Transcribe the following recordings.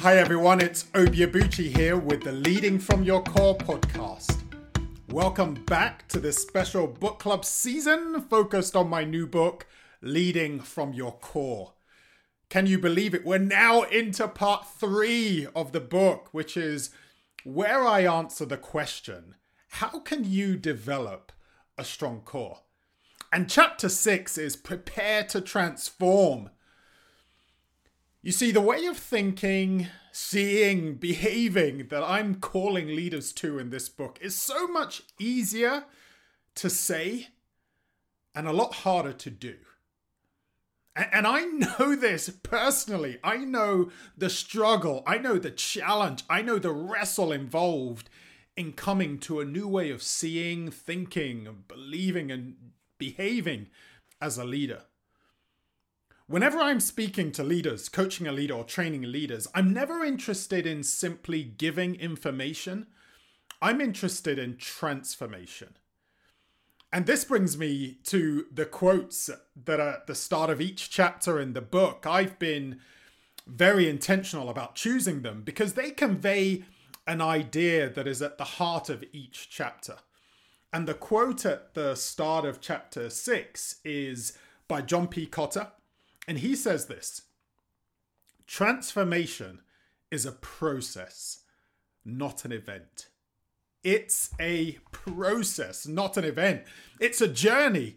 Hi everyone, it's Obi Abuchi here with the Leading from Your Core podcast. Welcome back to this special book club season focused on my new book, Leading from Your Core. Can you believe it? We're now into part three of the book, which is where I answer the question how can you develop a strong core? And chapter six is prepare to transform. You see, the way of thinking, seeing, behaving that I'm calling leaders to in this book is so much easier to say and a lot harder to do. And I know this personally. I know the struggle. I know the challenge. I know the wrestle involved in coming to a new way of seeing, thinking, believing, and behaving as a leader. Whenever I'm speaking to leaders, coaching a leader, or training leaders, I'm never interested in simply giving information. I'm interested in transformation. And this brings me to the quotes that are at the start of each chapter in the book. I've been very intentional about choosing them because they convey an idea that is at the heart of each chapter. And the quote at the start of chapter six is by John P. Kotter. And he says this Transformation is a process, not an event. It's a process, not an event. It's a journey.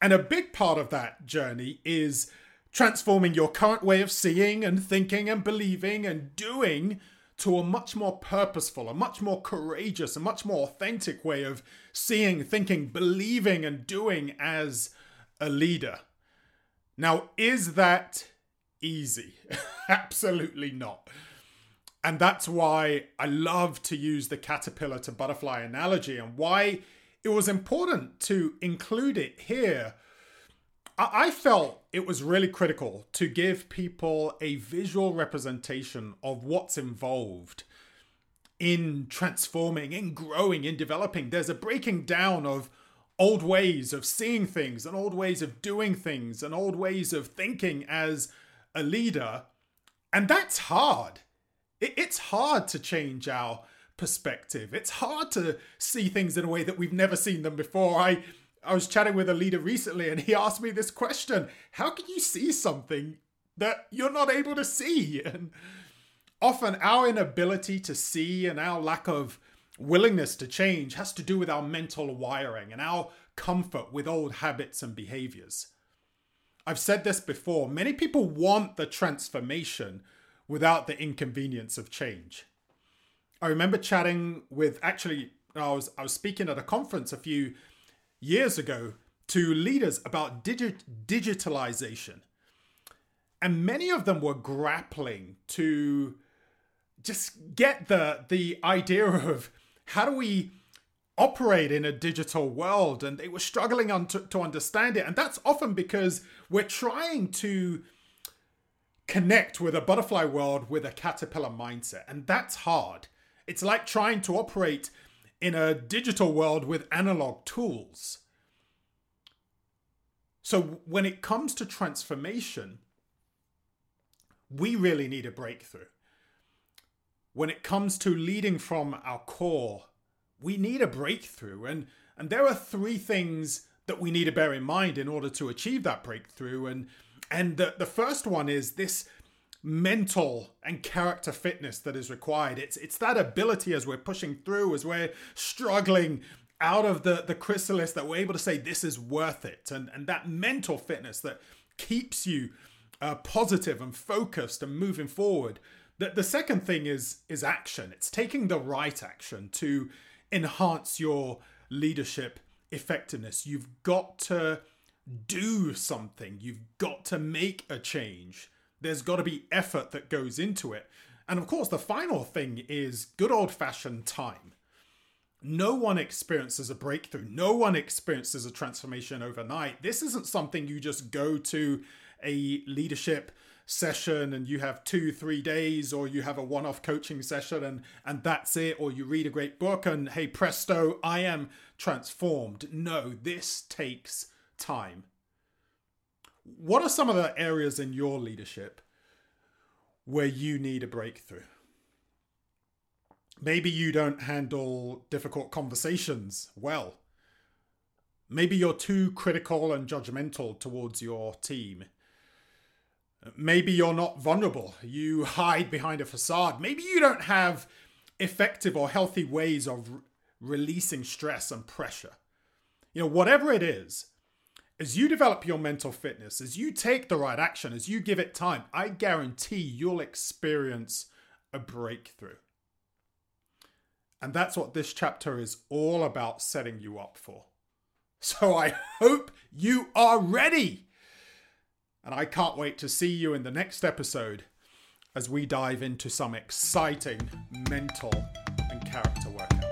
And a big part of that journey is transforming your current way of seeing and thinking and believing and doing to a much more purposeful, a much more courageous, a much more authentic way of seeing, thinking, believing, and doing as a leader. Now, is that easy? Absolutely not. And that's why I love to use the caterpillar to butterfly analogy and why it was important to include it here. I felt it was really critical to give people a visual representation of what's involved in transforming, in growing, in developing. There's a breaking down of old ways of seeing things and old ways of doing things and old ways of thinking as a leader. And that's hard. It's hard to change our perspective. It's hard to see things in a way that we've never seen them before. I I was chatting with a leader recently and he asked me this question, how can you see something that you're not able to see? And often our inability to see and our lack of willingness to change has to do with our mental wiring and our comfort with old habits and behaviors. I've said this before many people want the transformation without the inconvenience of change. I remember chatting with actually, I was, I was speaking at a conference a few years ago to leaders about digi- digitalization. And many of them were grappling to just get the the idea of how do we operate in a digital world? And they were struggling on to, to understand it. And that's often because we're trying to connect with a butterfly world with a caterpillar mindset. And that's hard. It's like trying to operate in a digital world with analog tools. So when it comes to transformation we really need a breakthrough when it comes to leading from our core, we need a breakthrough. And, and there are three things that we need to bear in mind in order to achieve that breakthrough. And, and the, the first one is this mental and character fitness that is required. It's, it's that ability as we're pushing through, as we're struggling out of the, the chrysalis, that we're able to say, this is worth it. And, and that mental fitness that keeps you uh, positive and focused and moving forward. The, the second thing is is action. It's taking the right action to enhance your leadership effectiveness. You've got to do something. You've got to make a change. There's got to be effort that goes into it. And of course, the final thing is good old fashioned time. No one experiences a breakthrough. No one experiences a transformation overnight. This isn't something you just go to a leadership session and you have two three days or you have a one-off coaching session and and that's it or you read a great book and hey presto i am transformed no this takes time what are some of the areas in your leadership where you need a breakthrough. Maybe you don't handle difficult conversations well. Maybe you're too critical and judgmental towards your team. Maybe you're not vulnerable. You hide behind a facade. Maybe you don't have effective or healthy ways of re- releasing stress and pressure. You know, whatever it is, as you develop your mental fitness, as you take the right action, as you give it time, I guarantee you'll experience a breakthrough. And that's what this chapter is all about setting you up for. So I hope you are ready. And I can't wait to see you in the next episode as we dive into some exciting mental and character work.